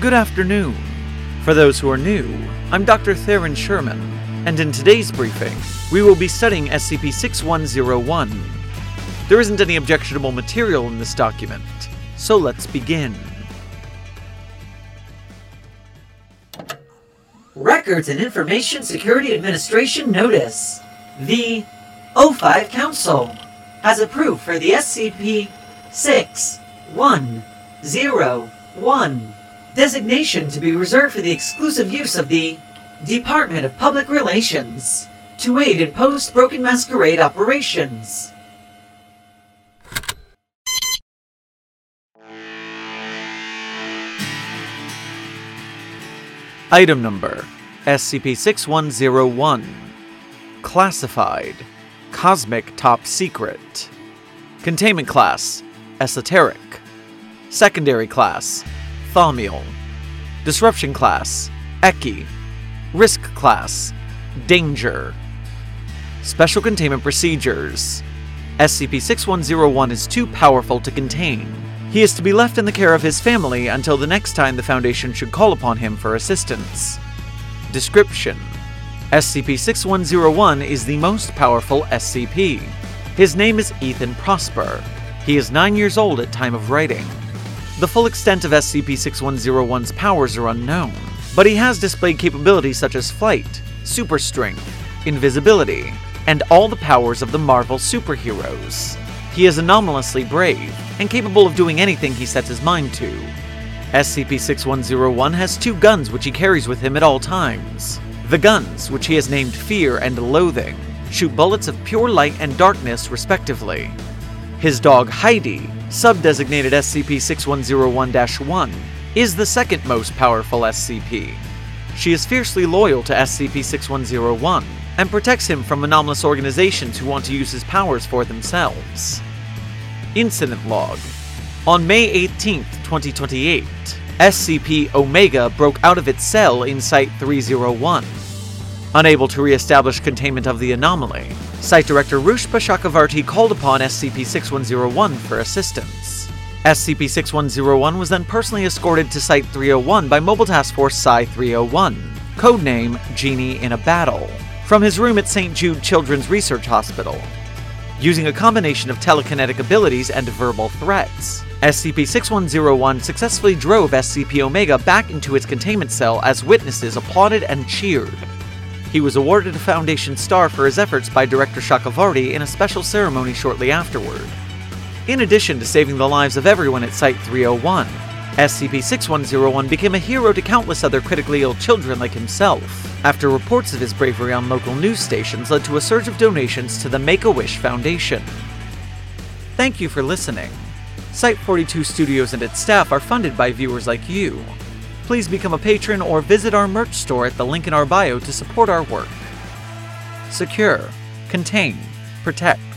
Good afternoon. For those who are new, I'm Dr. Theron Sherman, and in today's briefing, we will be studying SCP 6101. There isn't any objectionable material in this document, so let's begin. Records and Information Security Administration Notice. The O5 Council has approved for the SCP 6101 designation to be reserved for the exclusive use of the Department of Public Relations to aid in post Broken Masquerade operations. Item number SCP 6101 Classified Cosmic Top Secret Containment Class Esoteric Secondary Class Thaumiel Disruption Class Ekhi Risk Class Danger Special Containment Procedures SCP 6101 is too powerful to contain. He is to be left in the care of his family until the next time the Foundation should call upon him for assistance. Description SCP 6101 is the most powerful SCP. His name is Ethan Prosper. He is 9 years old at time of writing. The full extent of SCP 6101's powers are unknown, but he has displayed capabilities such as flight, super strength, invisibility, and all the powers of the Marvel superheroes. He is anomalously brave and capable of doing anything he sets his mind to. SCP 6101 has two guns which he carries with him at all times. The guns, which he has named Fear and Loathing, shoot bullets of pure light and darkness, respectively. His dog Heidi, sub-designated SCP-6101-1, is the second most powerful SCP. She is fiercely loyal to SCP-6101 and protects him from anomalous organizations who want to use his powers for themselves. Incident Log On May 18, 2028, SCP Omega broke out of its cell in Site 301. Unable to re-establish containment of the anomaly, Site Director Rushpa Chakravarti called upon SCP-6101 for assistance. SCP-6101 was then personally escorted to Site-301 by Mobile Task Force Psi-301, codename Genie in a Battle, from his room at St. Jude Children's Research Hospital. Using a combination of telekinetic abilities and verbal threats, SCP-6101 successfully drove SCP-Omega back into its containment cell as witnesses applauded and cheered. He was awarded a Foundation Star for his efforts by Director Chakravarti in a special ceremony shortly afterward. In addition to saving the lives of everyone at Site 301, SCP-6101 became a hero to countless other critically ill children like himself, after reports of his bravery on local news stations led to a surge of donations to the Make-A-Wish Foundation. Thank you for listening. Site 42 Studios and its staff are funded by viewers like you. Please become a patron or visit our merch store at the link in our bio to support our work. Secure, contain, protect.